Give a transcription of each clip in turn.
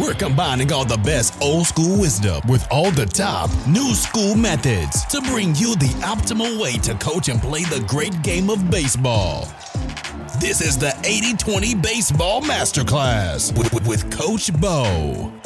We're combining all the best old school wisdom with all the top new school methods to bring you the optimal way to coach and play the great game of baseball. This is the 80 20 Baseball Masterclass with, with Coach Bo.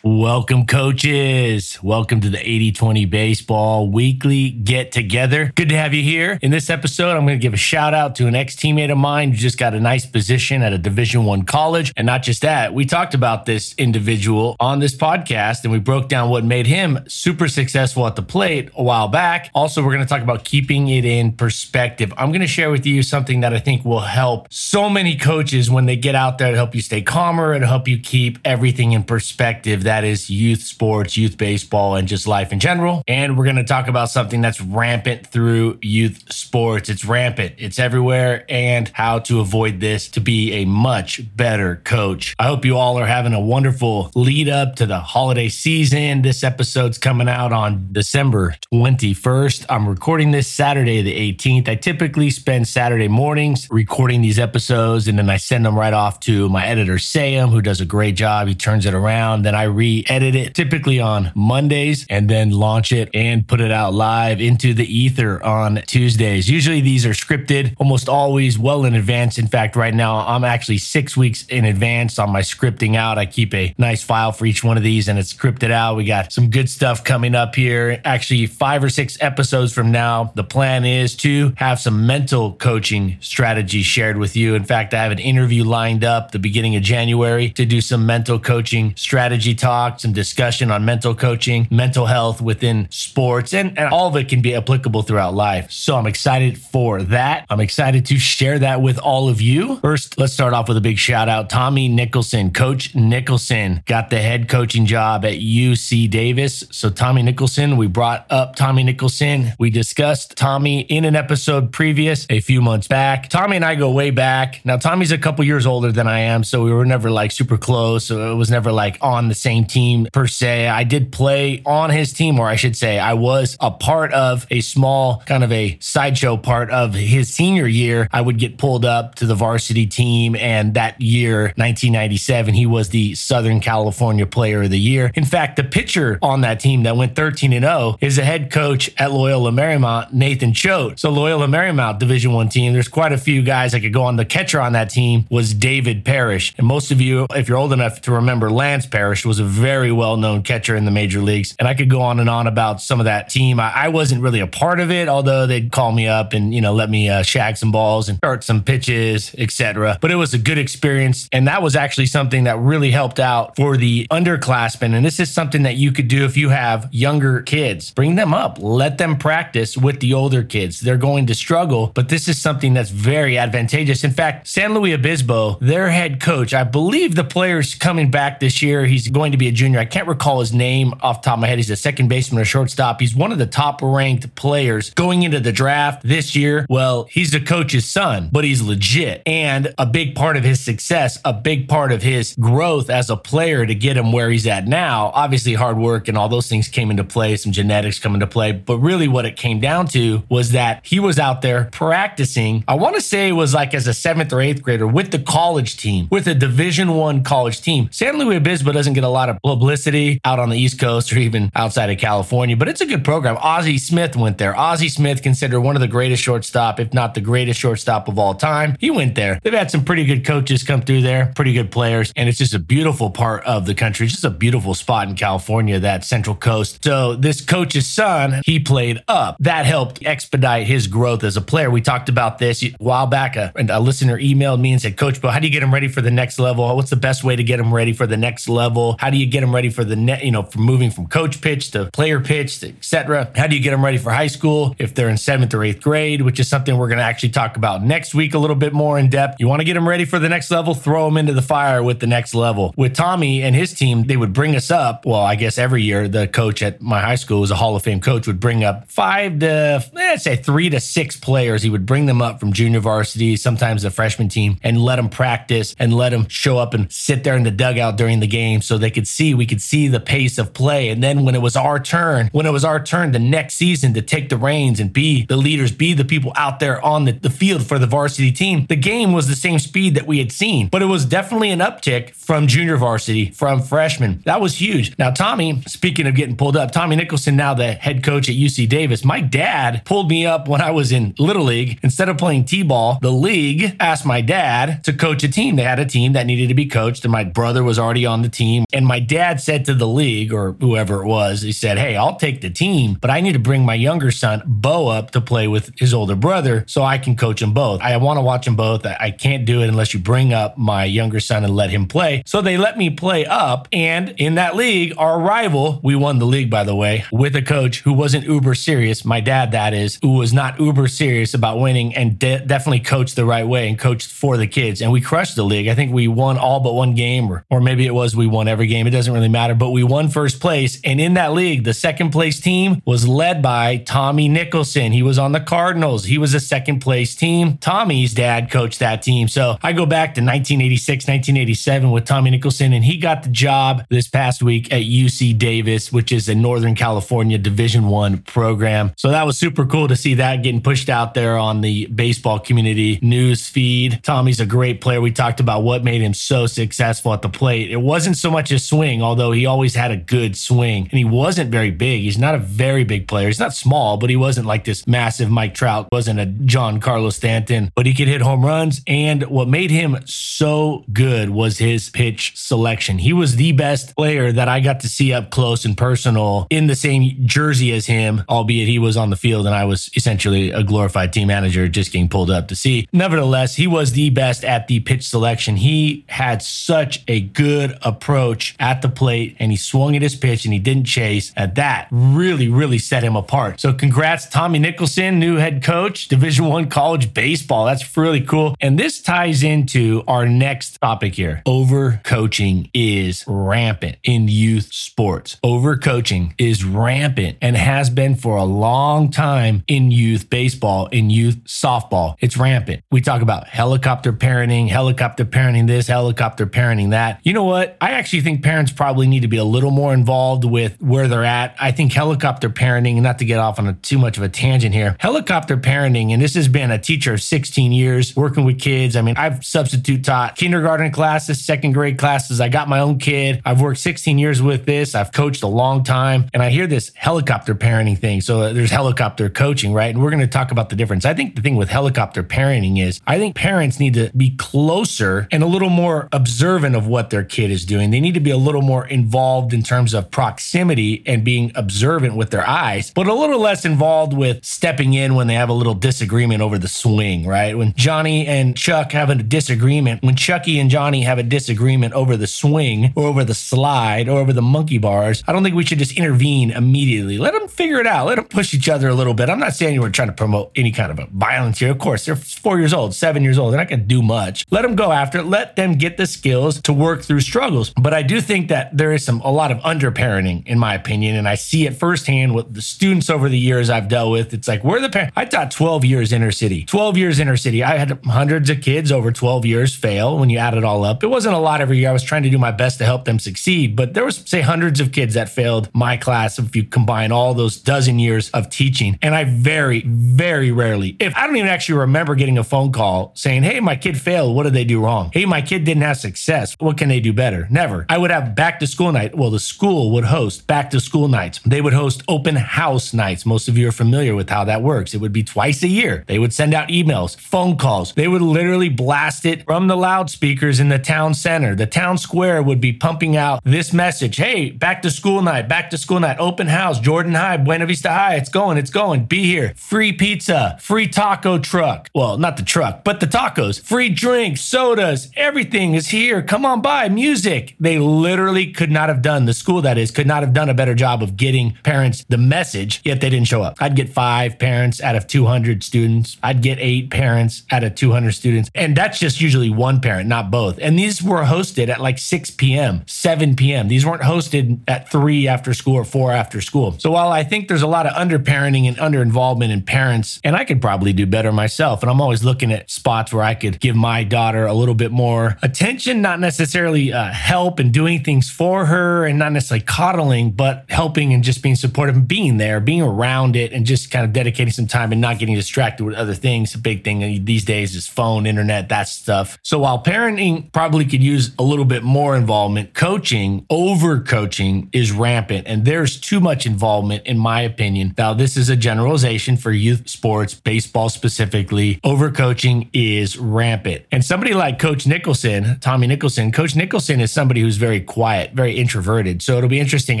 Welcome, coaches. Welcome to the 80 20 Baseball Weekly Get Together. Good to have you here. In this episode, I'm going to give a shout out to an ex teammate of mine who just got a nice position at a Division One college. And not just that, we talked about this individual on this podcast and we broke down what made him super successful at the plate a while back. Also, we're going to talk about keeping it in perspective. I'm going to share with you something that I think will help so many coaches when they get out there to help you stay calmer and help you keep everything in perspective. That that is youth sports, youth baseball, and just life in general. And we're going to talk about something that's rampant through youth sports. It's rampant, it's everywhere, and how to avoid this to be a much better coach. I hope you all are having a wonderful lead up to the holiday season. This episode's coming out on December 21st. I'm recording this Saturday, the 18th. I typically spend Saturday mornings recording these episodes, and then I send them right off to my editor, Sam, who does a great job. He turns it around. Then I re re edit it typically on Mondays and then launch it and put it out live into the ether on Tuesdays. Usually these are scripted almost always well in advance. In fact, right now I'm actually six weeks in advance on my scripting out. I keep a nice file for each one of these and it's scripted out. We got some good stuff coming up here. Actually, five or six episodes from now, the plan is to have some mental coaching strategies shared with you. In fact, I have an interview lined up the beginning of January to do some mental coaching strategy talk talk, some discussion on mental coaching, mental health within sports, and, and all of it can be applicable throughout life. So I'm excited for that. I'm excited to share that with all of you. First, let's start off with a big shout out. Tommy Nicholson, Coach Nicholson, got the head coaching job at UC Davis. So, Tommy Nicholson, we brought up Tommy Nicholson. We discussed Tommy in an episode previous, a few months back. Tommy and I go way back. Now, Tommy's a couple years older than I am, so we were never like super close. So it was never like on the same team per se. I did play on his team, or I should say, I was a part of a small kind of a sideshow part of his senior year. I would get pulled up to the varsity team, and that year, 1997, he was the Southern California Player of the Year. In fact, the pitcher on that team that went 13 and 0 is a head coach at Loyola Marymount, Nathan Choate. So Loyola Marymount Division One team. There's quite a few guys that could go on. The catcher on that team was David Parrish, and most of you, if you're old enough to remember, Lance Parrish was a very well known catcher in the major leagues. And I could go on and on about some of that team. I, I wasn't really a part of it, although they'd call me up and, you know, let me uh, shag some balls and start some pitches, etc. But it was a good experience. And that was actually something that really helped out for the underclassmen. And this is something that you could do if you have younger kids. Bring them up, let them practice with the older kids. They're going to struggle, but this is something that's very advantageous. In fact, San Luis Obispo, their head coach, I believe the player's coming back this year. He's going to be a junior. I can't recall his name off top of my head. He's a second baseman or shortstop. He's one of the top ranked players going into the draft this year. Well, he's the coach's son, but he's legit. And a big part of his success, a big part of his growth as a player to get him where he's at now, obviously hard work and all those things came into play, some genetics come into play. But really, what it came down to was that he was out there practicing. I want to say it was like as a seventh or eighth grader with the college team, with a Division One college team. San Luis Obispo doesn't get a lot of publicity out on the East Coast or even outside of California, but it's a good program. Ozzie Smith went there. Ozzie Smith, considered one of the greatest shortstop, if not the greatest shortstop of all time. He went there. They've had some pretty good coaches come through there, pretty good players, and it's just a beautiful part of the country. It's just a beautiful spot in California, that Central Coast. So this coach's son, he played up. That helped expedite his growth as a player. We talked about this a while back. A, a listener emailed me and said, Coach Bo, how do you get him ready for the next level? What's the best way to get him ready for the next level? How do you get them ready for the net, you know, from moving from coach pitch to player pitch, etc. How do you get them ready for high school if they're in seventh or eighth grade, which is something we're going to actually talk about next week a little bit more in depth. You want to get them ready for the next level, throw them into the fire with the next level. With Tommy and his team, they would bring us up. Well, I guess every year the coach at my high school was a Hall of Fame coach would bring up five to let's say three to six players. He would bring them up from junior varsity, sometimes the freshman team, and let them practice and let them show up and sit there in the dugout during the game so they could could see. We could see the pace of play. And then when it was our turn, when it was our turn the next season to take the reins and be the leaders, be the people out there on the, the field for the varsity team, the game was the same speed that we had seen. But it was definitely an uptick from junior varsity, from freshmen. That was huge. Now, Tommy, speaking of getting pulled up, Tommy Nicholson, now the head coach at UC Davis, my dad pulled me up when I was in Little League. Instead of playing T ball, the league asked my dad to coach a team. They had a team that needed to be coached, and my brother was already on the team. And my dad said to the league, or whoever it was, he said, Hey, I'll take the team, but I need to bring my younger son, Bo, up to play with his older brother so I can coach them both. I want to watch them both. I can't do it unless you bring up my younger son and let him play. So they let me play up. And in that league, our rival, we won the league, by the way, with a coach who wasn't uber serious. My dad, that is, who was not uber serious about winning and de- definitely coached the right way and coached for the kids. And we crushed the league. I think we won all but one game, or, or maybe it was we won every game. It doesn't really matter, but we won first place. And in that league, the second place team was led by Tommy Nicholson. He was on the Cardinals. He was a second place team. Tommy's dad coached that team. So I go back to 1986, 1987 with Tommy Nicholson, and he got the job this past week at UC Davis, which is a Northern California Division One program. So that was super cool to see that getting pushed out there on the baseball community news feed. Tommy's a great player. We talked about what made him so successful at the plate. It wasn't so much his swing, although he always had a good swing, and he wasn't very big. He's not a very big player. He's not small, but he wasn't like this massive Mike Trout, wasn't a Giancarlo Stanton, but he could hit home runs. And what made him so good was his pitch selection. He was the best player that I got to see up close and personal in the same jersey as him, albeit he was on the field and I was essentially a glorified team manager just getting pulled up to see. Nevertheless, he was the best at the pitch selection. He had such a good approach at the plate and he swung at his pitch and he didn't chase. At that really, really set him apart. So congrats, Tommy Nicholson, new head coach, Division One college baseball. That's really cool. And this ties into our next topic here. Overcoaching is rampant in youth sports. Overcoaching is rampant and has been for a long time in youth baseball, in youth softball. It's rampant. We talk about helicopter parenting, helicopter parenting this, helicopter parenting that. You know what? I actually think parents probably need to be a little more involved with where they're at. I think helicopter parenting, not to get off on a, too much of a tangent here, helicopter parenting, and this has been a teacher of 16 years working with kids. I mean, I've substitute taught kindergarten classes, second grade classes. I got my own kid. I've worked 16 years with this. I've coached a long time. And I hear this helicopter parenting thing. So there's helicopter coaching, right? And we're going to talk about the difference. I think the thing with helicopter parenting is I think parents need to be closer and a little more observant of what their kid is doing. They need to be a little more involved in terms of proximity and being observant with their eyes, but a little less involved with stepping in when they have a little disagreement over the swing, right? When Johnny and Chuck have a disagreement, when Chucky and Johnny have a disagreement over the swing or over the slide or over the monkey bars, I don't think we should just intervene immediately. Let them figure it out. Let them push each other a little bit. I'm not saying we're trying to promote any kind of a violence here. Of course, they're four years old, seven years old. They're not going to do much. Let them go after it. Let them get the skills to work through struggles. But I do think that there is some a lot of underparenting, in my opinion, and I see it firsthand with the students over the years I've dealt with. It's like we're the parent. I taught 12 years inner city, 12 years inner city. I had hundreds of kids over 12 years fail when you add it all up. It wasn't a lot every year. I was trying to do my best to help them succeed, but there was say hundreds of kids that failed my class if you combine all those dozen years of teaching. And I very, very rarely, if I don't even actually remember getting a phone call saying, Hey, my kid failed. What did they do wrong? Hey, my kid didn't have success. What can they do better? Never. I would have back to school night. Well, the school would host back to school nights. They would host open house nights. Most of you are familiar with how that works. It would be twice a year. They would send out emails, phone calls. They would literally blast it from the loudspeakers in the town center. The town square would be pumping out this message Hey, back to school night, back to school night, open house, Jordan High, Buena Vista High. It's going, it's going. Be here. Free pizza, free taco truck. Well, not the truck, but the tacos, free drinks, sodas, everything is here. Come on by. Music. They literally could not have done, the school that is, could not have done a better job of getting parents the message, yet they didn't show up. I'd get five parents out of 200 students. I'd get eight parents out of 200 students. And that's just usually one parent, not both. And these were hosted at like 6 p.m., 7 p.m. These weren't hosted at three after school or four after school. So while I think there's a lot of under parenting and under involvement in parents, and I could probably do better myself, and I'm always looking at spots where I could give my daughter a little bit more attention, not necessarily uh, help and doing doing things for her and not necessarily coddling, but helping and just being supportive and being there, being around it and just kind of dedicating some time and not getting distracted with other things. A big thing these days is phone, internet, that stuff. So while parenting probably could use a little bit more involvement, coaching, over coaching is rampant and there's too much involvement in my opinion. Now, this is a generalization for youth sports, baseball specifically. Over coaching is rampant. And somebody like Coach Nicholson, Tommy Nicholson, Coach Nicholson is somebody who's very quiet, very introverted. So it'll be interesting.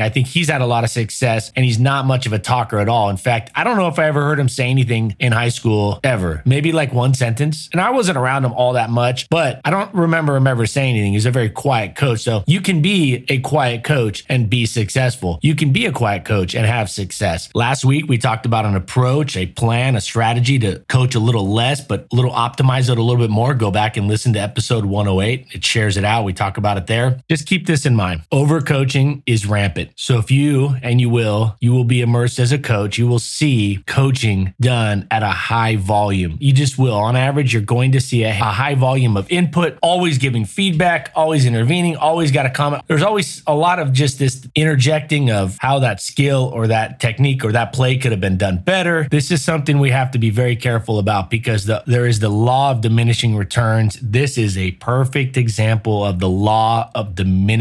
I think he's had a lot of success and he's not much of a talker at all. In fact, I don't know if I ever heard him say anything in high school ever. Maybe like one sentence. And I wasn't around him all that much, but I don't remember him ever saying anything. He's a very quiet coach. So you can be a quiet coach and be successful. You can be a quiet coach and have success. Last week, we talked about an approach, a plan, a strategy to coach a little less, but a little optimize it a little bit more. Go back and listen to episode 108. It shares it out. We talk about it there. Just keep this in mind. Overcoaching is rampant. So if you, and you will, you will be immersed as a coach, you will see coaching done at a high volume. You just will. On average, you're going to see a, a high volume of input, always giving feedback, always intervening, always got a comment. There's always a lot of just this interjecting of how that skill or that technique or that play could have been done better. This is something we have to be very careful about because the, there is the law of diminishing returns. This is a perfect example of the law of diminishing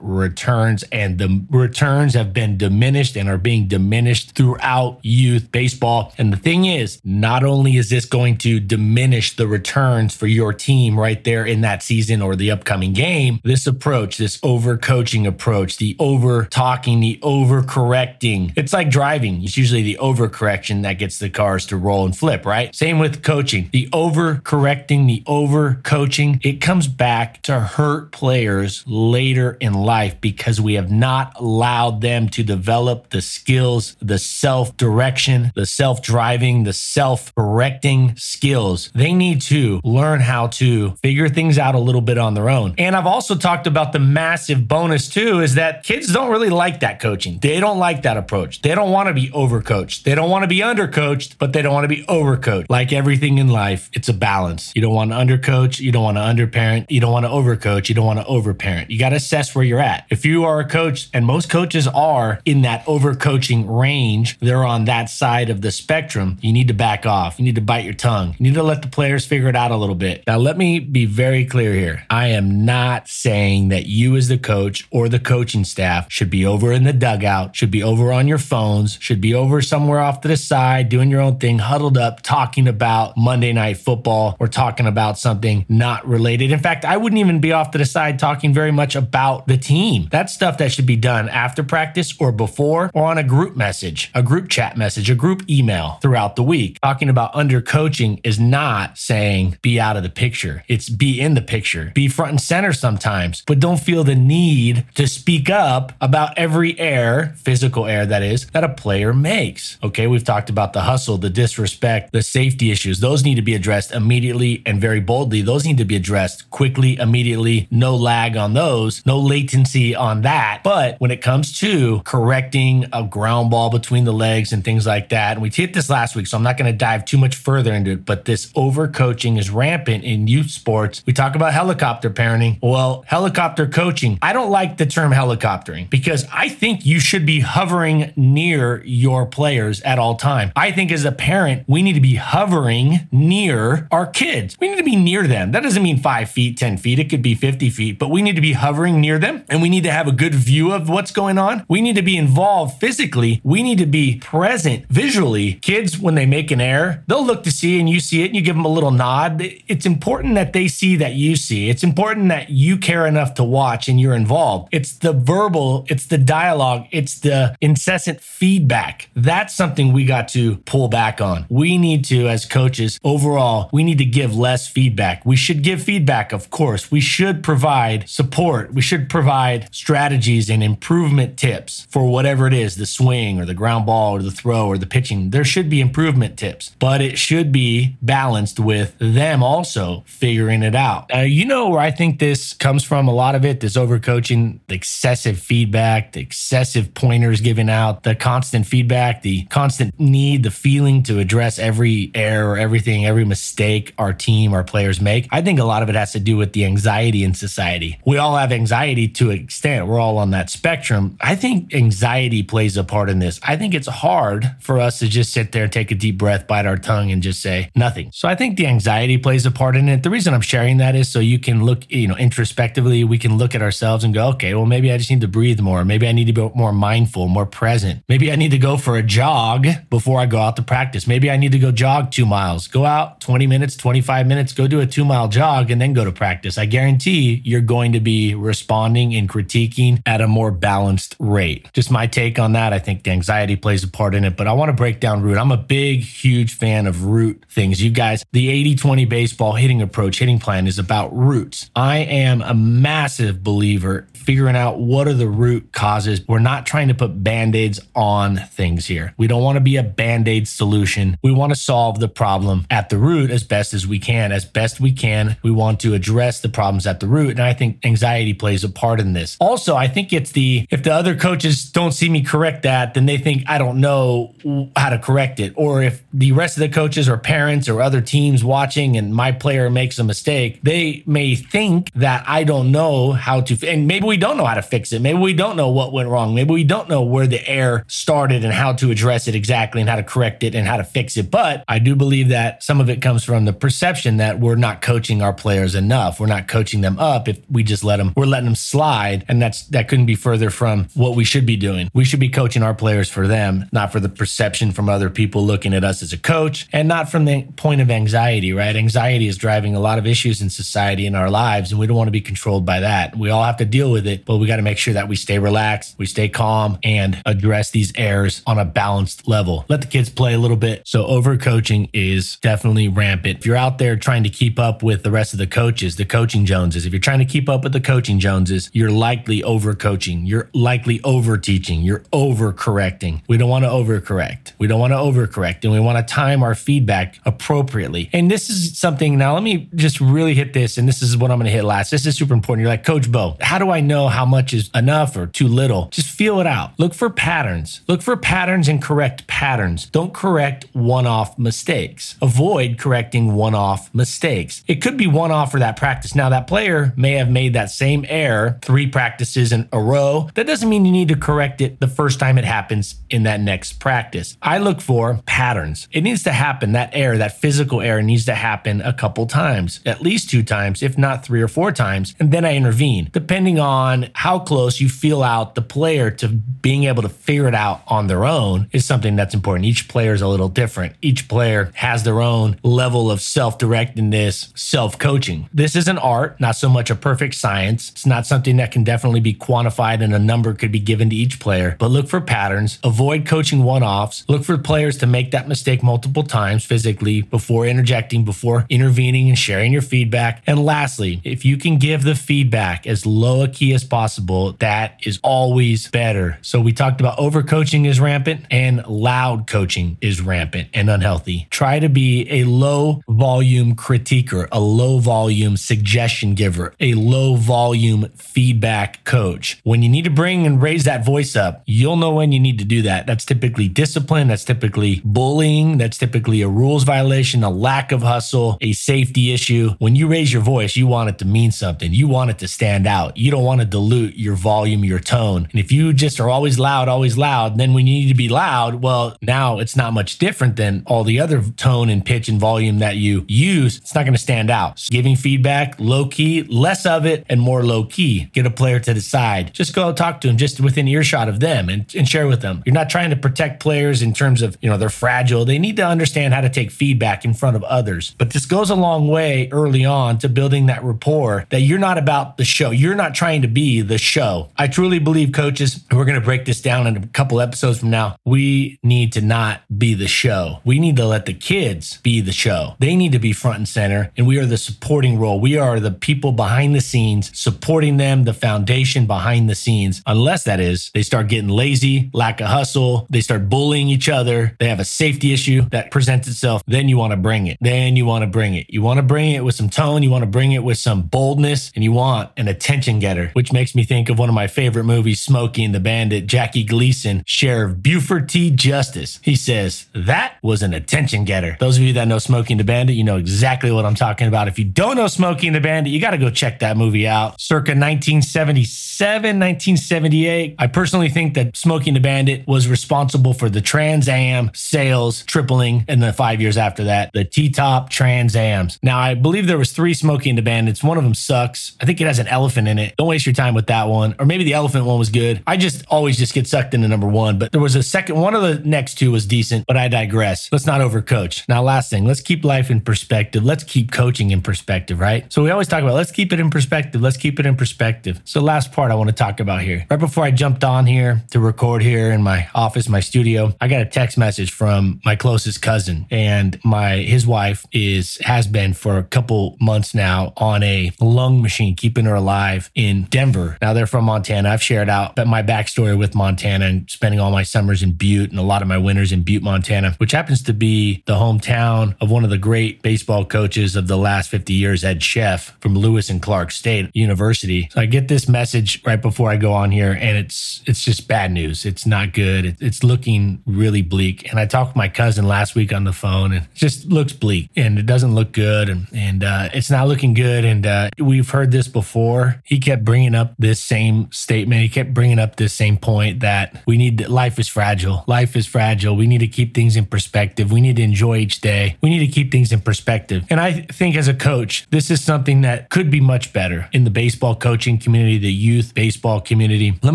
returns, and the returns have been diminished and are being diminished throughout youth baseball. And the thing is, not only is this going to diminish the returns for your team right there in that season or the upcoming game, this approach, this over coaching approach, the over talking, the over correcting, it's like driving. It's usually the overcorrection that gets the cars to roll and flip, right? Same with coaching. The over correcting, the over coaching, it comes back to hurt players later in life because we have not allowed them to develop the skills, the self direction, the self driving, the self correcting skills. They need to learn how to figure things out a little bit on their own. And I've also talked about the massive bonus too is that kids don't really like that coaching. They don't like that approach. They don't want to be overcoached. They don't want to be undercoached, but they don't want to be overcoached. Like everything in life, it's a balance. You don't want to undercoach, you don't want to underparent, you don't want to overcoach, you don't want to overparent. You got to assess where you're at. If you are a coach, and most coaches are in that overcoaching range, they're on that side of the spectrum, you need to back off. You need to bite your tongue. You need to let the players figure it out a little bit. Now, let me be very clear here. I am not saying that you as the coach or the coaching staff should be over in the dugout, should be over on your phones, should be over somewhere off to the side doing your own thing, huddled up, talking about Monday night football or talking about something not related. In fact, I wouldn't even be off to the side talking very much about the team. That's stuff that should be done after practice or before or on a group message, a group chat message, a group email throughout the week. Talking about under coaching is not saying be out of the picture. It's be in the picture, be front and center sometimes, but don't feel the need to speak up about every error, physical error that is, that a player makes. Okay, we've talked about the hustle, the disrespect, the safety issues. Those need to be addressed immediately and very boldly. Those need to be addressed quickly, immediately, no lag on those, no latency on that. But when it comes to correcting a ground ball between the legs and things like that, and we hit this last week, so I'm not going to dive too much further into it, but this overcoaching is rampant in youth sports. We talk about helicopter parenting. Well, helicopter coaching, I don't like the term helicoptering because I think you should be hovering near your players at all time. I think as a parent, we need to be hovering near our kids. We need to be near them. That doesn't mean five feet, 10 feet. It could be 50 feet, but we need to be hovering near them and we need to have a good view of what's going on. We need to be involved physically. We need to be present visually. Kids, when they make an error, they'll look to see and you see it and you give them a little nod. It's important that they see that you see. It's important that you care enough to watch and you're involved. It's the verbal, it's the dialogue, it's the incessant feedback. That's something we got to pull back on. We need to, as coaches, overall, we need to give less feedback. We should give feedback, of course. We should provide support. We should provide strategies and improvement tips for whatever it is the swing or the ground ball or the throw or the pitching. There should be improvement tips, but it should be balanced with them also figuring it out. Uh, you know where I think this comes from a lot of it this overcoaching, the excessive feedback, the excessive pointers given out, the constant feedback, the constant need, the feeling to address every error, everything, every mistake our team, our players make. I think a lot of it has to do with the anxiety in society. We all have anxiety to an extent. We're all on that spectrum. I think anxiety plays a part in this. I think it's hard for us to just sit there and take a deep breath, bite our tongue, and just say nothing. So I think the anxiety plays a part in it. The reason I'm sharing that is so you can look, you know, introspectively, we can look at ourselves and go, okay, well, maybe I just need to breathe more. Maybe I need to be more mindful, more present. Maybe I need to go for a jog before I go out to practice. Maybe I need to go jog two miles, go out 20 minutes, 25 minutes, go do a two mile jog, and then go to practice. I guarantee you're going to be responding and critiquing at a more balanced rate. Just my take on that. I think the anxiety plays a part in it, but I want to break down root. I'm a big, huge fan of root things. You guys, the 80 20 baseball hitting approach, hitting plan is about roots. I am a massive believer figuring out what are the root causes. We're not trying to put band aids on things here. We don't want to be a band aid solution. We want to solve the problem at the root as best as we can. As best we can, we want to address the problems at the root. And I think anxiety plays a part in this. Also, I think it's the if the other coaches don't see me correct that, then they think I don't know how to correct it. Or if the rest of the coaches or parents or other teams watching and my player makes a mistake, they may think that I don't know how to, and maybe we don't know how to fix it. Maybe we don't know what went wrong. Maybe we don't know where the error started and how to address it exactly and how to correct it and how to fix it. But I do believe that some of it comes from the perception that we're not coaching our players enough. We're not coaching them up if we just let them, we're letting them slide. And that's, that couldn't be further from what we should be doing. We should be coaching our players for them, not for the perception from other people looking at us as a coach and not from the point of anxiety, right? Anxiety is driving a lot of issues in society in our lives, and we don't want to be controlled by that. We all have to deal with with it, but we got to make sure that we stay relaxed, we stay calm, and address these errors on a balanced level. Let the kids play a little bit. So, overcoaching is definitely rampant. If you're out there trying to keep up with the rest of the coaches, the coaching Joneses, if you're trying to keep up with the coaching Joneses, you're likely overcoaching, you're likely overteaching, you're overcorrecting. We don't want to overcorrect. We don't want to overcorrect, and we want to time our feedback appropriately. And this is something, now let me just really hit this, and this is what I'm going to hit last. This is super important. You're like, Coach Bo, how do I know? Know how much is enough or too little. Just feel it out. Look for patterns. Look for patterns and correct patterns. Don't correct one off mistakes. Avoid correcting one off mistakes. It could be one off for that practice. Now, that player may have made that same error three practices in a row. That doesn't mean you need to correct it the first time it happens in that next practice. I look for patterns. It needs to happen. That error, that physical error needs to happen a couple times, at least two times, if not three or four times. And then I intervene, depending on on how close you feel out the player to being able to figure it out on their own is something that's important. Each player is a little different. Each player has their own level of self directedness, self coaching. This is an art, not so much a perfect science. It's not something that can definitely be quantified and a number could be given to each player, but look for patterns, avoid coaching one offs, look for players to make that mistake multiple times physically before interjecting, before intervening and sharing your feedback. And lastly, if you can give the feedback as low a key as possible, that is always better. So we talked about overcoaching is rampant and loud coaching is rampant and unhealthy. Try to be a low volume critiquer, a low volume suggestion giver, a low volume feedback coach. When you need to bring and raise that voice up, you'll know when you need to do that. That's typically discipline, that's typically bullying, that's typically a rules violation, a lack of hustle, a safety issue. When you raise your voice, you want it to mean something. You want it to stand out. You don't want to dilute your volume, your tone. And if you just are always loud, always loud, then when you need to be loud, well, now it's not much different than all the other tone and pitch and volume that you use. It's not going to stand out. So giving feedback, low key, less of it and more low key. Get a player to the side. Just go talk to them just within earshot of them and, and share with them. You're not trying to protect players in terms of, you know, they're fragile. They need to understand how to take feedback in front of others. But this goes a long way early on to building that rapport that you're not about the show. You're not trying to be the show. I truly believe, coaches, we're going to break this down in a couple episodes from now. We need to not be the show. We need to let the kids be the show. They need to be front and center, and we are the supporting role. We are the people behind the scenes, supporting them, the foundation behind the scenes, unless that is they start getting lazy, lack of hustle, they start bullying each other, they have a safety issue that presents itself. Then you want to bring it. Then you want to bring it. You want to bring it with some tone, you want to bring it with some boldness, and you want an attention getter, which makes me think of one of my favorite movies, Smokey and the Bandit, Jackie Gleason, Sheriff Buford T. Justice. He says, That was an attention getter. Those of you that know Smokey and the Bandit, you know exactly what I'm talking about. If you don't know Smokey and the Bandit, you got to go check that movie out. circa 1977, 1978. I personally think that Smokey and the Bandit was responsible for the Trans Am sales tripling in the five years after that. The T Top Trans Ams. Now, I believe there was three Smokey and the Bandits. One of them sucks. I think it has an elephant in it. Don't waste your time with that one. Or maybe the elephant one was good. I just always just get sucked into number one. But there was a second, one of the next two was decent, but I digress. Let's not overcoach. Now, last thing, let's keep life in perspective. Let's keep coaching in perspective, right? So we always talk about let's keep it in perspective. Let's keep it in perspective. So, last part I want to talk about here. Right before I jumped on here to record here in my office, my studio, I got a text message from my closest cousin, and my his wife is has been for a couple months now on a lung machine, keeping her alive in Denver. Now they're from Montana. I've shared out my backstory with Montana and spending all my summers in Butte and a lot of my winters in Butte, Montana, which happens to be the hometown of one of the great baseball coaches of the last 50 years, Ed Cheff from Lewis and Clark State University. So I get this message right before I go on here, and it's it's just bad news. It's not good. it's looking really bleak. And I talked with my cousin last week on the phone, and it just looks bleak, and it doesn't look good, and and uh, it's not looking good. And uh, we've heard this before. He kept bringing up this same statement. He kept bringing up this same point that we need life is fragile. Life is fragile. We need to keep things in perspective. We need to enjoy each day. We need to keep things in perspective. And I think as a coach, this is something that could be much better in the baseball coaching community, the youth baseball community. Let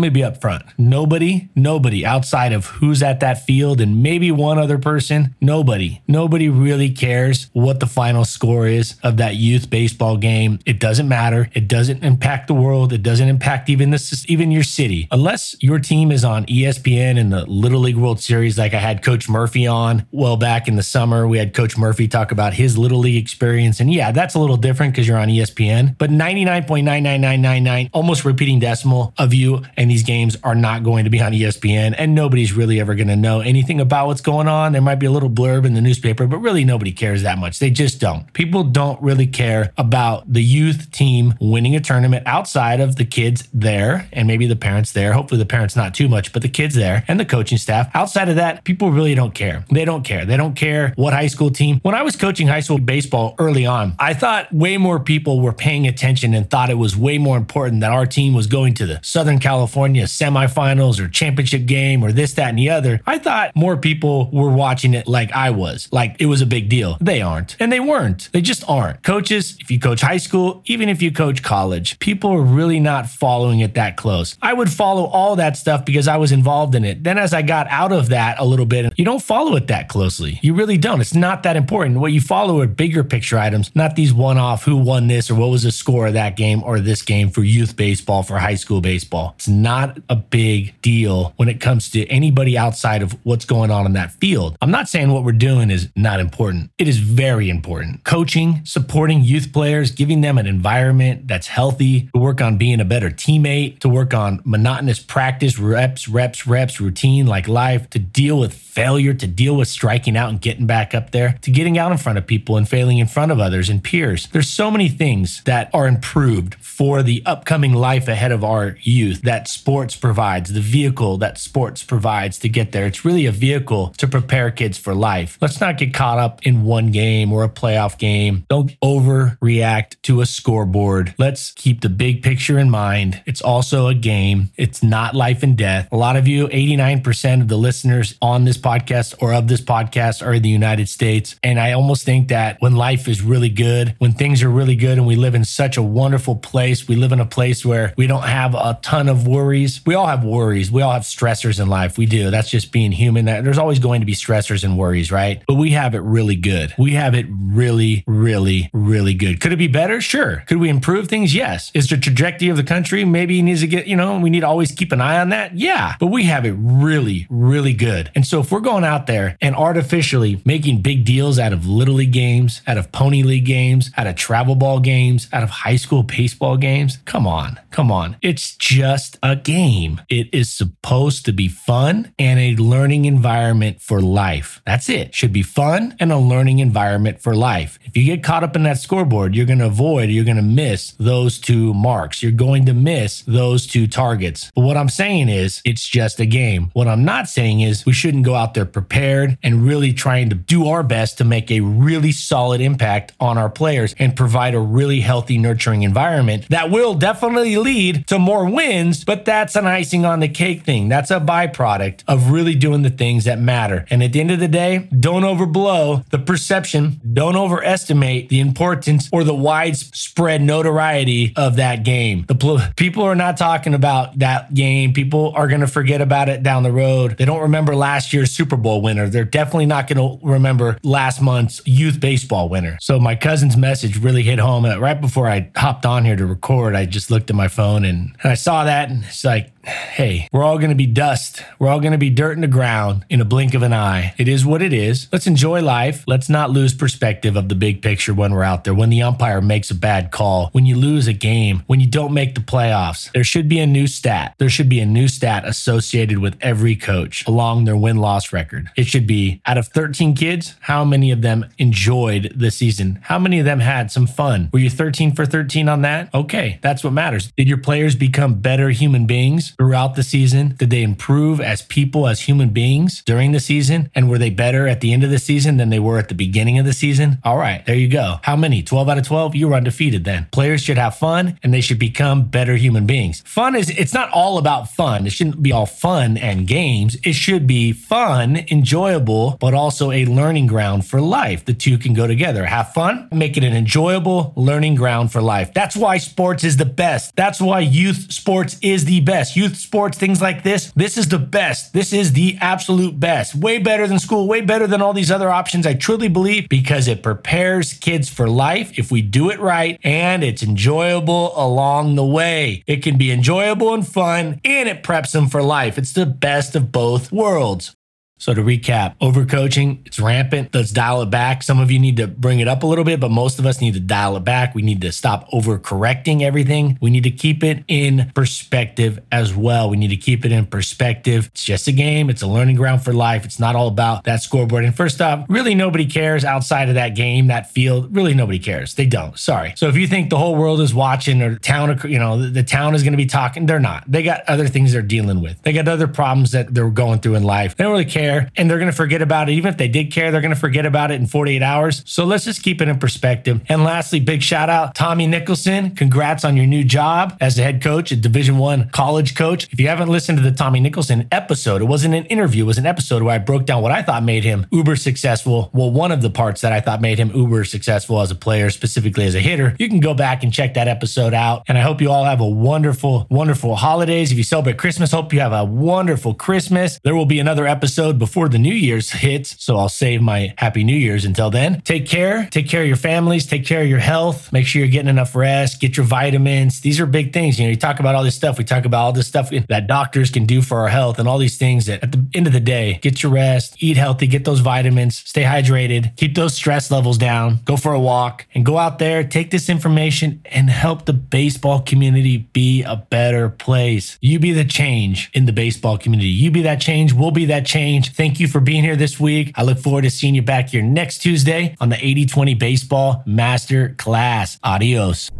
me be upfront. Nobody, nobody outside of who's at that field and maybe one other person, nobody, nobody really cares what the final score is of that youth baseball game. It doesn't matter. It doesn't impact the world. It doesn't impact even this, even your city. Unless your team is on ESPN in the Little League World Series, like I had Coach Murphy on well back in the summer. We had Coach Murphy talk about his Little League experience. And yeah, that's a little different because you're on ESPN. But 99.99999, almost repeating decimal of you and these games are not going to be on ESPN. And nobody's really ever going to know anything about what's going on. There might be a little blurb in the newspaper, but really nobody cares that much. They just don't. People don't really care about the youth team winning a tournament outside of the kids there and maybe the parents there. Hopefully, the parents not too much, but the kids there and the coaching staff. Outside of that, people really don't care. They don't care. They don't care what high school team. When I was coaching high school baseball early on, I thought way more people were paying attention and thought it was way more important that our team was going to the Southern California semifinals or championship game or this, that, and the other. I thought more people were watching it like I was, like it was a big deal. They aren't. And they weren't. They just aren't. Coaches, if you coach high school, even if you coach college, people are really not following it that close. I would follow all that stuff because I was involved in it. Then as I got out of that a little bit, you don't follow it that closely. You really don't. It's not that important. What you follow are bigger picture items, not these one off who won this or what was the score of that game or this game for youth baseball, for high school baseball. It's not a big deal when it comes to anybody outside of what's going on in that field. I'm not saying what we're doing is not important. It is very important. Coaching, supporting youth players, giving them an environment that's healthy to work on being a better teammate, to work on monotonous practice, reps, reps, reps, routine like life, to deal with failure, to deal with striking out and getting back up there, to getting out in front of people and failing in front of others and peers. There's so many things that are improved for the upcoming life ahead of our youth that sports provides, the vehicle that sports provides to get there. It's really a vehicle to prepare kids for life. Let's not get caught up in one game or a playoff game. Don't overreact to a scoreboard. Let's keep the big picture in mind. It's also a game. It's not life and death. A lot of you, 89% of the listeners on this podcast or of this podcast are in the United States. And I almost think that when life is really good, when things are really good and we live in such a wonderful place, we live in a place where we don't have a ton of worries. We all have worries. We all have stressors in life. We do. That's just being human. There's always going to be stressors and worries, right? But we have it really good. We have it really, really, really good. Could it be better? Sure. Could we improve things? Yes. Is the trajectory of the country maybe he needs to get, you know, we need to always keep an eye on that? Yeah. But we have it really, really good. And so if we're going out there and artificially making big deals out of little league games, out of pony league games, out of travel ball games, out of high school baseball games, come on, come on. It's just a game. It is supposed to be fun and a learning environment for life. That's it. Should be fun and a learning environment for life. If you get caught up in that scoreboard, you're going to avoid, you're going to miss those two marks. You're going to miss those two targets. But what I'm saying is it's just a game. What I'm not saying is we shouldn't go out there prepared and really trying to do our best to make a really solid impact on our players and provide a really healthy, nurturing environment that will definitely lead to more wins, but that's an icing on the cake thing. That's a byproduct of really doing the things that matter. And at the end of the day, don't overblow the perception, don't overestimate the importance or the widespread notoriety of that game. The pl- people are not talking about that game. People are going to forget about it down the road. They don't remember last year's Super Bowl winner. They're definitely not going to remember last month's youth baseball winner. So my cousin's message really hit home. Right before I hopped on here to record, I just looked at my phone and, and I saw that and it's like, hey, we're all going to be dust. We're all going to be dirt in the ground in a blink of an eye. It is what it is. Let's enjoy life. Let's not lose perspective of the big picture when we're out there. When the umpire makes a bad call, when you lose a game, when you don't make the playoffs, there should be a new stat. There should be a new stat associated with every coach along their win loss record. It should be out of 13 kids, how many of them enjoyed the season? How many of them had some fun? Were you 13 for 13 on that? Okay, that's what matters. Did your players become better human beings? Throughout the season? Did they improve as people, as human beings during the season? And were they better at the end of the season than they were at the beginning of the season? All right, there you go. How many? 12 out of 12? You were undefeated then. Players should have fun and they should become better human beings. Fun is, it's not all about fun. It shouldn't be all fun and games. It should be fun, enjoyable, but also a learning ground for life. The two can go together. Have fun, make it an enjoyable learning ground for life. That's why sports is the best. That's why youth sports is the best. Youth sports, things like this, this is the best. This is the absolute best. Way better than school, way better than all these other options. I truly believe because it prepares kids for life if we do it right and it's enjoyable along the way. It can be enjoyable and fun and it preps them for life. It's the best of both worlds. So to recap, overcoaching, it's rampant. Let's dial it back. Some of you need to bring it up a little bit, but most of us need to dial it back. We need to stop overcorrecting everything. We need to keep it in perspective as well. We need to keep it in perspective. It's just a game. It's a learning ground for life. It's not all about that scoreboard. And first off, really nobody cares outside of that game, that field. Really nobody cares. They don't. Sorry. So if you think the whole world is watching or town, you know, the, the town is going to be talking, they're not. They got other things they're dealing with. They got other problems that they're going through in life. They don't really care care and they're going to forget about it. Even if they did care, they're going to forget about it in 48 hours. So let's just keep it in perspective. And lastly, big shout out Tommy Nicholson. Congrats on your new job as the head coach at Division One college coach. If you haven't listened to the Tommy Nicholson episode, it wasn't an interview, it was an episode where I broke down what I thought made him uber successful. Well, one of the parts that I thought made him uber successful as a player, specifically as a hitter. You can go back and check that episode out. And I hope you all have a wonderful, wonderful holidays. If you celebrate Christmas, hope you have a wonderful Christmas. There will be another episode before the New Year's hits. So I'll save my Happy New Year's until then. Take care. Take care of your families. Take care of your health. Make sure you're getting enough rest. Get your vitamins. These are big things. You know, you talk about all this stuff. We talk about all this stuff that doctors can do for our health and all these things that at the end of the day, get your rest, eat healthy, get those vitamins, stay hydrated, keep those stress levels down, go for a walk, and go out there, take this information and help the baseball community be a better place. You be the change in the baseball community. You be that change. We'll be that change. Thank you for being here this week. I look forward to seeing you back here next Tuesday on the 8020 Baseball Master Class. Adios.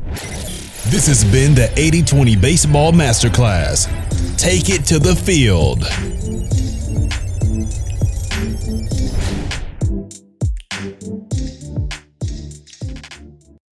This has been the 8020 Baseball Masterclass. Take it to the field.